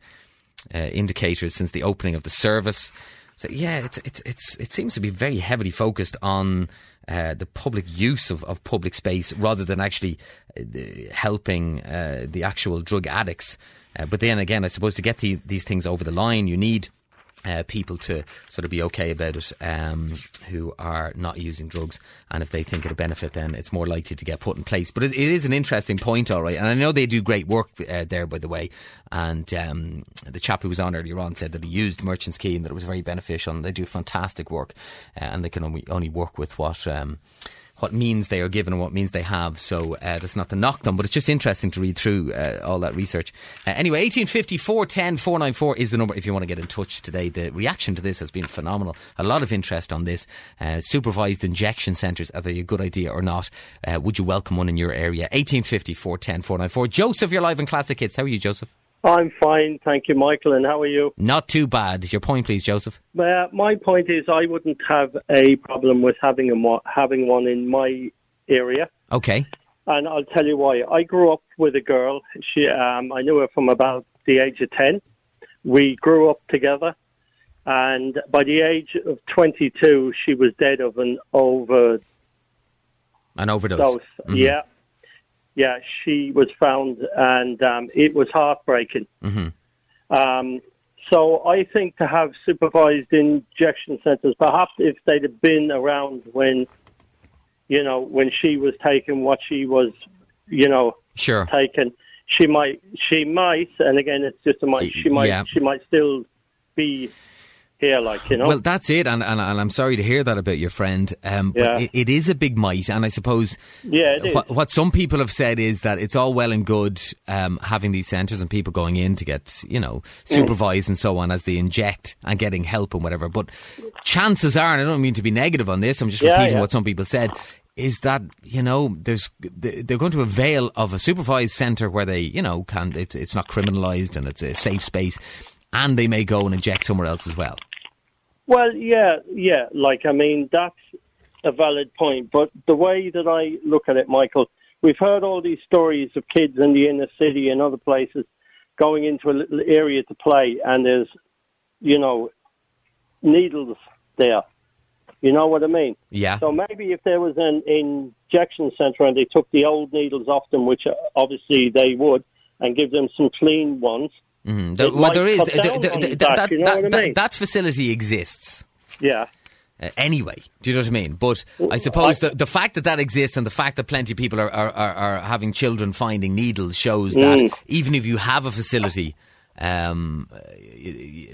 uh, indicators since the opening of the service. So yeah, it's it's it's it seems to be very heavily focused on uh, the public use of, of public space rather than actually uh, helping uh, the actual drug addicts. Uh, but then again, I suppose to get the, these things over the line, you need uh, people to sort of be okay about it um, who are not using drugs. And if they think it'll benefit, then it's more likely to get put in place. But it, it is an interesting point, all right. And I know they do great work uh, there, by the way. And um, the chap who was on earlier on said that he used Merchant's Quay and that it was very beneficial. And they do fantastic work. Uh, and they can only, only work with what. Um, what means they are given and what means they have. So uh, that's not to knock them, but it's just interesting to read through uh, all that research. Uh, anyway, 1850 410 494 is the number if you want to get in touch today. The reaction to this has been phenomenal. A lot of interest on this. Uh, supervised injection centres, are they a good idea or not? Uh, would you welcome one in your area? 1850 410 494. Joseph, you're live in Classic Hits. How are you, Joseph? I'm fine, thank you, Michael. And how are you? Not too bad. Your point, please, Joseph. Uh, my point is, I wouldn't have a problem with having a mo- having one in my area, Okay. and I'll tell you why. I grew up with a girl. She, um, I knew her from about the age of ten. We grew up together, and by the age of 22, she was dead of an overdose. An overdose. Mhm. Yeah, yeah. She was found, and um, it was heartbreaking. hmm Um, so I think to have supervised injection centres, perhaps if they'd have been around when, you know, when she was taken, what she was, you know, Sure. taken, she might, she might, and again, it's just a might, she might, Yeah. she might still be here, like you know. Well, that's it, and, and, and I'm sorry to hear that about your friend. Um, Yeah. but it, it is a big might, and I suppose Yeah, it is. what, some people have said is that it's all well and good um, having these centres and people going in to get, you know, supervised and so on as they inject and getting help and whatever. But chances are, and I don't mean to be negative on this, I'm just Yeah, repeating what some people said. Is that you know there's they're going to avail of a supervised centre where they you know can it's it's not criminalised and it's a safe space, and they may go and inject somewhere else as well. Well, yeah, yeah. Like, I mean, that's a valid point. But the way that I look at it, Michael, we've heard all these stories of kids in the inner city and other places going into a little area to play, and there's, you know, needles there. You know what I mean? Yeah. So maybe if there was an injection centre and they took the old needles off them, which uh, obviously they would, and give them some clean ones. Mhm. The- well, there is the- the- that, that, you know that- I mean? that facility exists. Yeah. Uh, anyway, do you know what I mean? But I suppose the, the fact that that exists and the fact that plenty of people are, are, are, are having children finding needles shows that Mm. even if you have a facility um,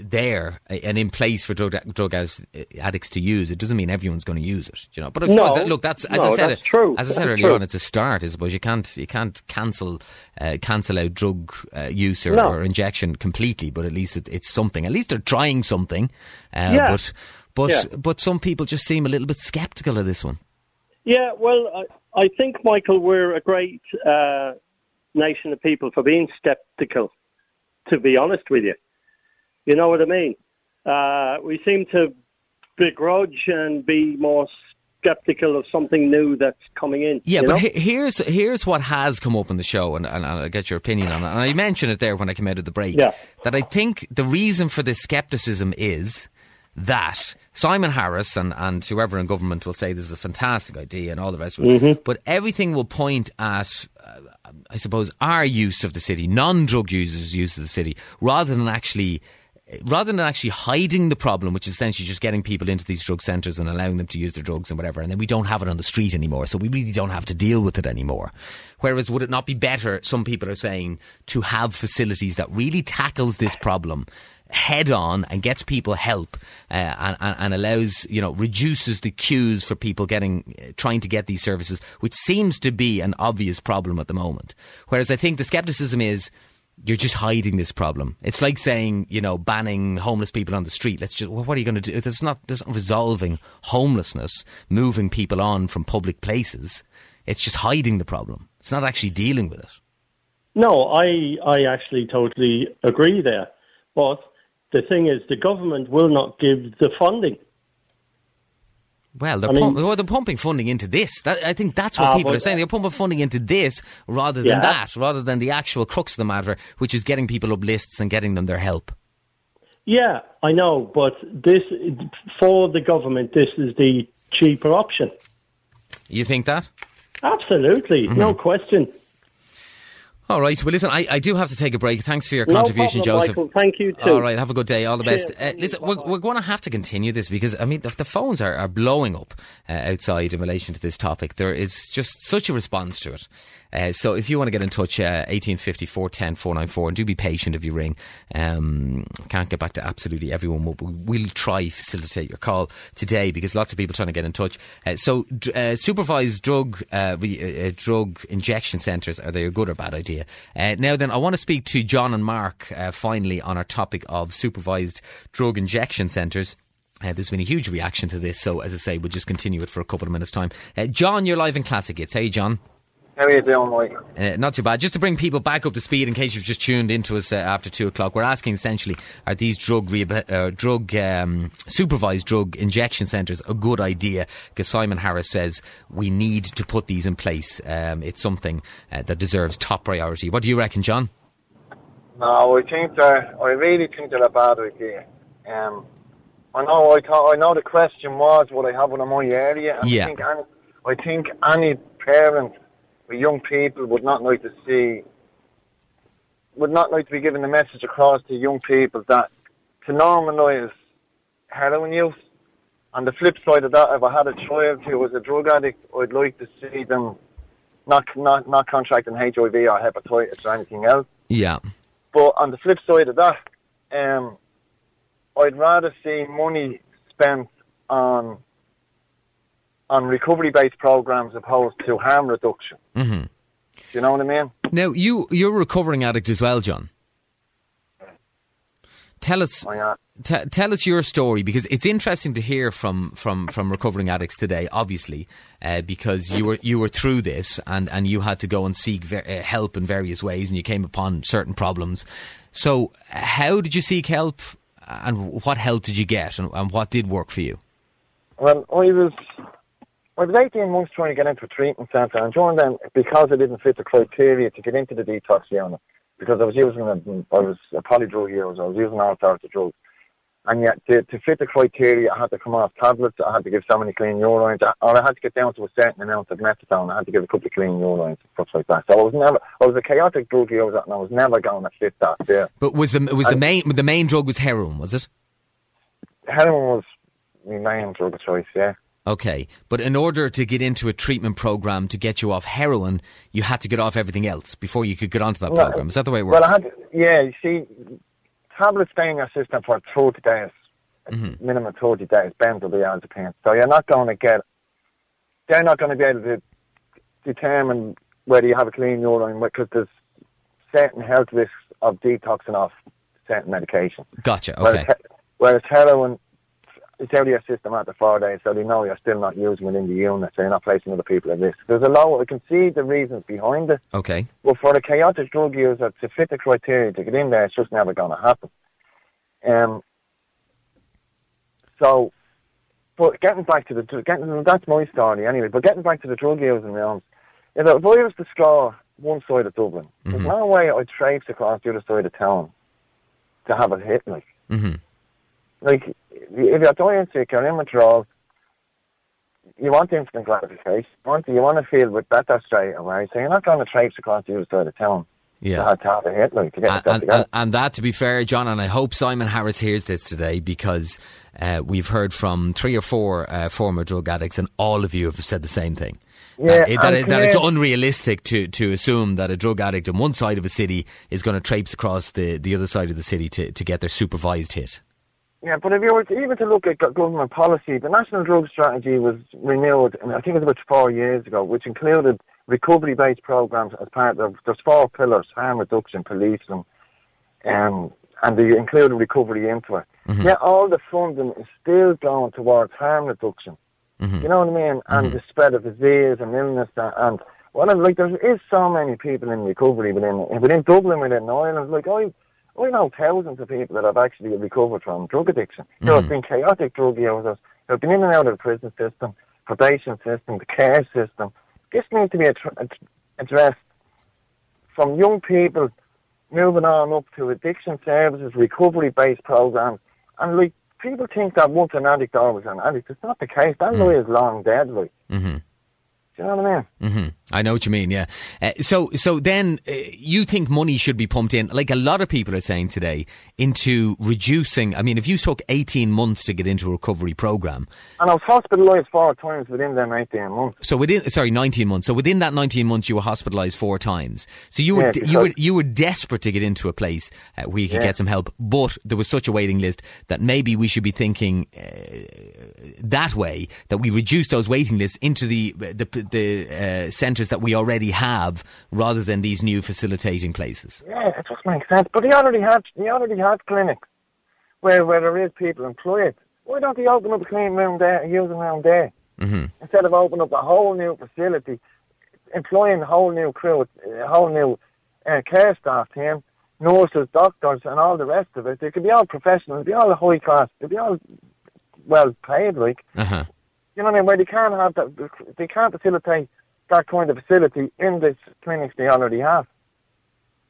there and in place for drug drug addicts, to use, it doesn't mean everyone's going to use it. You know, but I suppose No. that, look, that's as No, I said, that's true. as I said That's earlier true. on, it's a start. I suppose you can't you can't cancel uh, cancel out drug uh, use or, No. or injection completely, but at least it, it's something. At least they're trying something. Uh, Yeah. But but Yeah. but some people just seem a little bit sceptical of this one. Yeah, well, I, I think, Michael, we're a great uh, nation of people for being sceptical, to be honest with you. You know what I mean? Uh, we seem to begrudge and be more skeptical of something new that's coming in. Yeah, but he- here's here's what has come up in the show, and, and I'll get your opinion on it. And I mentioned it there when I came out of the break. Yeah. That I think the reason for this skepticism is that Simon Harris and, and whoever in government will say this is a fantastic idea and all the rest of it, Mm-hmm. but everything will point at, uh, I suppose, our use of the city, non-drug users' use of the city, rather than actually. Rather than actually hiding the problem, which is essentially just getting people into these drug centres and allowing them to use their drugs and whatever, and then we don't have it on the street anymore, so we really don't have to deal with it anymore. Whereas, would it not be better, some people are saying, to have facilities that really tackles this problem head on and gets people help uh, and, and, allows, you know, reduces the queues for people getting, uh, trying to get these services, which seems to be an obvious problem at the moment. Whereas I think the skepticism is, you're just hiding this problem. It's like saying, you know, banning homeless people on the street. Let's just, well, what are you going to do? It's not, it's not resolving homelessness, moving people on from public places. It's just hiding the problem. It's not actually dealing with it. No, I I actually totally agree there. But the thing is, the government will not give the funding. Well, they're, mean- well, they're pumping funding into this. That, I think that's what Ah, people but- are saying. They're pumping funding into this rather than Yeah. that, rather than the actual crux of the matter, which is getting people up lists and getting them their help. Yeah, I know, but this for the government, this is the cheaper option. You think that? Absolutely, no Mm-hmm. question. All right. Well, listen, I, I do have to take a break. Thanks for your No contribution, problem, Joseph. Michael. Thank you too. All right. Have a good day. All the best. Uh, listen, we're, we're going to have to continue this because, I mean, the, the phones are, are blowing up uh, outside in relation to this topic. There is just such a response to it. Uh, so if you want to get in touch, uh, 1850 410 494, and do be patient if you ring. Um, can't get back to absolutely everyone, but we will try facilitate your call today because lots of people trying to get in touch. Uh, so uh, supervised drug uh, re, uh, drug injection centres are they a good or bad idea? Now then, I want to speak to John and Mark finally on our topic of supervised drug injection centres. Uh, there's been a huge reaction to this, so as I say, we'll just continue it for a couple of minutes' time. Uh, John, you're live in Classic Hits. Hey, John. How are you doing, Mike? Uh, not too bad. Just to bring people back up to speed, in case you've just tuned into us uh, after two o'clock, we're asking essentially: Are these drug rehab- uh, drug um, supervised drug injection centres a good idea? Because Simon Harris says we need to put these in place. Um, it's something uh, that deserves top priority. What do you reckon, John? No, I think they're, I really think they're a bad idea. Um, I know, I thought, I know the question was, would I have one in my area? And Yeah. I think any, I think any parent young people would not like to see, would not like to be given the message across to young people that to normalise heroin use. On the flip side of that, if I had a child who was a drug addict, I'd like to see them not not not contracting HIV or hepatitis or anything else. Yeah. But on the flip side of that, um, I'd rather see money spent on on recovery based programs opposed to harm reduction. hmm Do you know what I mean? Now you you're a recovering addict as well, John. Tell us. T- tell us your story because it's interesting to hear from, from, from recovering addicts today. Obviously, uh, because you were you were through this and, and you had to go and seek ver- uh, help in various ways, and you came upon certain problems. So, how did you seek help, and what help did you get, and, and what did work for you? Well, I was I was 18 months trying to get into a treatment centre, and during then, because I didn't fit the criteria to get into the detox unit, because I was using a, I was a polydrug user, I was using all sorts of drugs. And yet, to, to fit the criteria, I had to come off tablets, I had to give so many clean urines, or I had to get down to a certain amount of methadone, I had to give a couple of clean urines and stuff like that. So I was never, I was a chaotic drug user, and I was never going to fit that there. But was the was the main the main drug was heroin? Was it? Heroin was my main drug of choice, yeah. Okay, but in order to get into a treatment program to get you off heroin, you had to get off everything else before you could get onto that No, program. Is that the way it works? Well, I had, yeah, you see, tablets stay in your system for 30 days, Mm-hmm. minimum 30 days, benzodiazepines. So you're not going to get, they're not going to be able to determine whether you have a clean urine because there's certain health risks of detoxing off certain medication. Gotcha. Okay. he- whereas heroin, it's out of your system after four days, so they know you're still not using it in the unit, so you're not placing other people at risk. There's a lot, I can see the reasons behind it. Okay. Well, for the chaotic drug user to fit the criteria to get in there, it's just never going to happen. Um, so, but getting back to the getting that's my story anyway. But getting back to the drug using realms, if I was to score one side of Dublin, there's no way I'd traipse across the other side of town to have a hit. Like, hmm like if you're dying sick, you're in withdrawal. You want instant gratification. You want, you want to feel with better straight away. So you're not going to traipse across the other side of town Yeah. to have, to have a hit, like, to get and, and, together. and, and that, to be fair, John, and I hope Simon Harris hears this today because uh, we've heard from three or four uh, former drug addicts, and all of you have said the same thing. Yeah, that, it- that, it- that it's unrealistic to, to assume that a drug addict on one side of a city is going to traipse across the, the other side of the city to, to get their supervised hit. Yeah, but if you were to, even to look at government policy, the national drug strategy was renewed, and I think it was about four years ago, which included recovery-based programs as part of. There's four pillars: harm reduction, policing, um, and they included recovery into it. Mm-hmm. Yet all the funding is still going towards harm reduction. Mm-hmm. You know what I mean? And the spread of disease and illness and, and well, like there is so many people in recovery within within Dublin, within Ireland. Like I, I know thousands of people that have actually recovered from drug addiction. There have Mhm. been chaotic drug users. They've been in and out of the prison system, probation system, the care system. This needs to be addressed from young people moving on up to addiction services, recovery-based programs, and like people think that once an addict, always an addict. It's not the case. That lie is long dead. Like Mm-hmm. You know what I mean? hmm I know what you mean. Yeah. Uh, so, so then uh, you think money should be pumped in, like a lot of people are saying today, into reducing. I mean, if you took eighteen months to get into a recovery program, And I was hospitalised four times within them 18 months. so within sorry nineteen months, so within that nineteen months, you were hospitalised four times. So you were Yeah, you were you were desperate to get into a place uh, where you could Yeah. get some help, but there was such a waiting list that maybe we should be thinking uh, that way that we reduce those waiting lists into the the, the uh, centres that we already have, rather than these new facilitating places. Yeah, it just makes sense. But he already had he already had clinics where where there is people employed. Why don't he open up a clean room there, using room there, hmm instead of opening up a whole new facility, employing a whole new crew, a whole new uh, care staff team, nurses, doctors, and all the rest of it? They could be all professionals, they'd be all high class, they'd be all well paid, like. Uh huh. You know what I mean? Where they can't have that, they can't facilitate that kind of facility in the clinics they already have.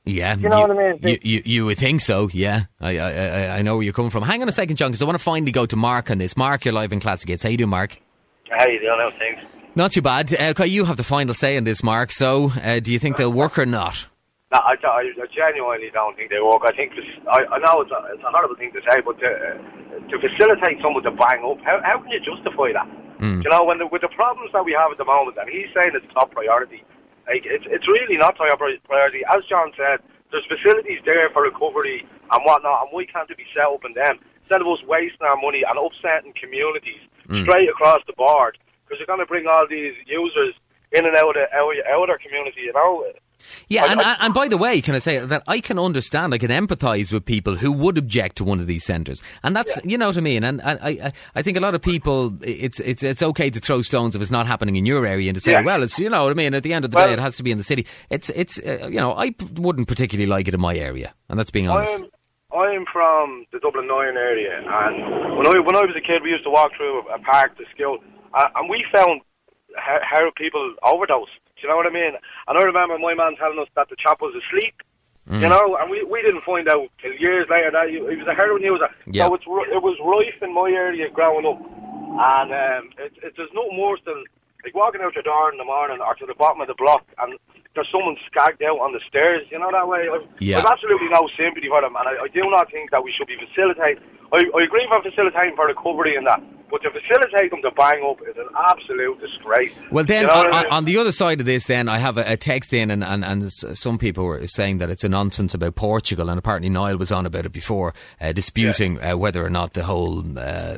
Yeah, You know what I mean? You, you, you would think so. Yeah, I, I, I- I know where you're coming from. Hang on a second, John, because I want to finally go to Mark on this. Mark, you're live in Classic Hits. How you doing, Mark? How you doing now, things? Not too bad. Uh, okay, you have the final say in this, Mark. So, uh, do you think they'll work or not? No, I, I, I genuinely don't think they work. I think this, I, I know it's a, it's a horrible thing to say, but to, uh, to facilitate someone to bang up, how, how can you justify that? Mm. You know, when the, with the problems that we have at the moment, and he's saying it's top priority, like it's it's really not top priority. As John said, there's facilities there for recovery and whatnot, and why can't it be set up in them instead of us wasting our money and upsetting communities Mm. straight across the board? Because you're going to bring all these users in and out of out, out of our community, you know. Yeah, I- and, I- and by the way, can I say that I can understand, I can empathise with people who would object to one of these centres, and that's you know what I mean. And, and I, I, I think a lot of people, it's it's it's okay to throw stones if it's not happening in your area, and to say, Yeah. well, it's you know what I mean. At the end of the Well- day, it has to be in the city. It's it's uh, you know I p- wouldn't particularly like it in my area, and that's being honest. I'm I'm from the Dublin Nine area, and when I when I was a kid, we used to walk through a, park to school, uh, and we found how, how people overdose. You know what I mean? And I remember my man telling us that the chap was asleep. Mm. You know, and we, we didn't find out till years later that he, he was a heroin user. Yeah. So it's it was rife in my area growing up, and um, it, it, there's no worse than like walking out your door in the morning or to the bottom of the block and there's someone skagged out on the stairs. You know that way. I've, Yeah. I've absolutely no sympathy for them, and I, I do not think that we should be facilitating. I, I agree for facilitating for recovery and that, but to facilitate them to bang up is an absolute disgrace. Well, then You know on, I mean? on the other side of this, then I have a, a text in, and, and, and some people were saying that it's a nonsense about Portugal, and apparently Niall was on about it before, uh, disputing uh, whether or not the whole uh,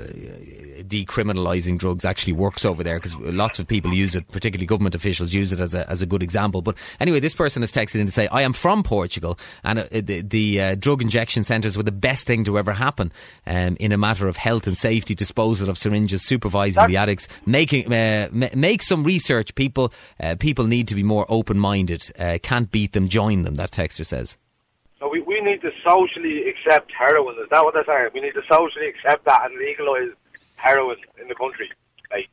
decriminalising drugs actually works over there, because lots of people use it, particularly government officials use it as a, as a good example. But anyway, this person has texted in to say, I am from Portugal, and uh, the, the uh, drug injection centres were the best thing to ever happen um, in a matter of health and safety, disposal of syringes, supervising the addicts, making uh, ma- make some research. People uh, people need to be more open minded. Uh, can't beat them, join them. That texter says. So we, we need to socially accept heroin. Is that what they're saying? We need to socially accept that and legalise heroin in the country. Like,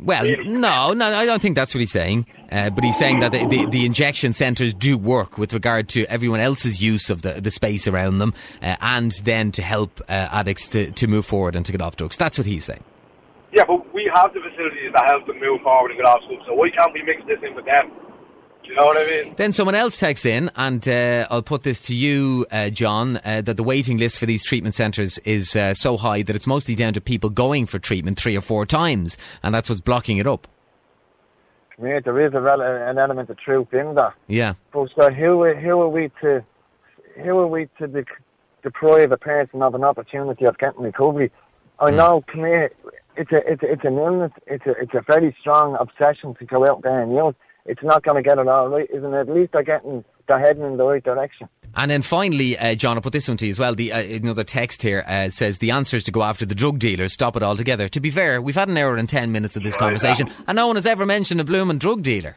Well, no, no, I don't think that's what he's saying. Uh, but he's saying that the, the, the injection centres do work with regard to everyone else's use of the, the space around them, uh, and then to help uh, addicts to, to move forward and to get off drugs. That's what he's saying. yeah, but we have the facilities that help them move forward and get off school. So why can't we mix this in with them? You know what I mean? Then someone else texts in, and uh, I'll put this to you, uh, John, uh, that the waiting list for these treatment centres is uh, so high that it's mostly down to people going for treatment three or four times, and that's what's blocking it up. Yeah, there is a rel- an element of truth in that. Yeah. But so who are, who are we to who are we to dec- deprive a person of an opportunity of getting recovery? I know, come here, it's a it's a, it's an illness. It's a it's a very strong obsession to go out there and use. It's not going to get it all right, isn't it? At least they're getting they're heading in the right direction. And then finally, uh, John, I'll put this one to you as well. The, uh, another text here uh, says the answer is to go after the drug dealers, stop it altogether. To be fair, we've had an hour and ten minutes of this conversation, and no one has ever mentioned a blooming drug dealer.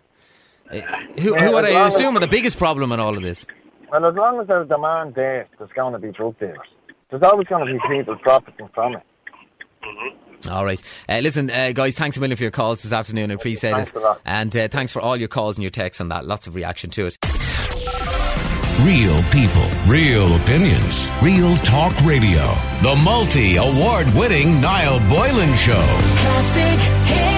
Uh, who, Yeah, who would I long as- assume are the biggest problem in all of this? Well, as long as there's demand there, there's going to be drug dealers. There's always going to be people profiting from it. All right. Uh, listen, uh, guys, thanks a million for your calls this afternoon. I appreciate Thanks it. a lot. And uh, thanks for all your calls and your texts on that. Lots of reaction to it. Real people, real opinions, real talk radio. The multi award winning Niall Boylan Show. Classic hits.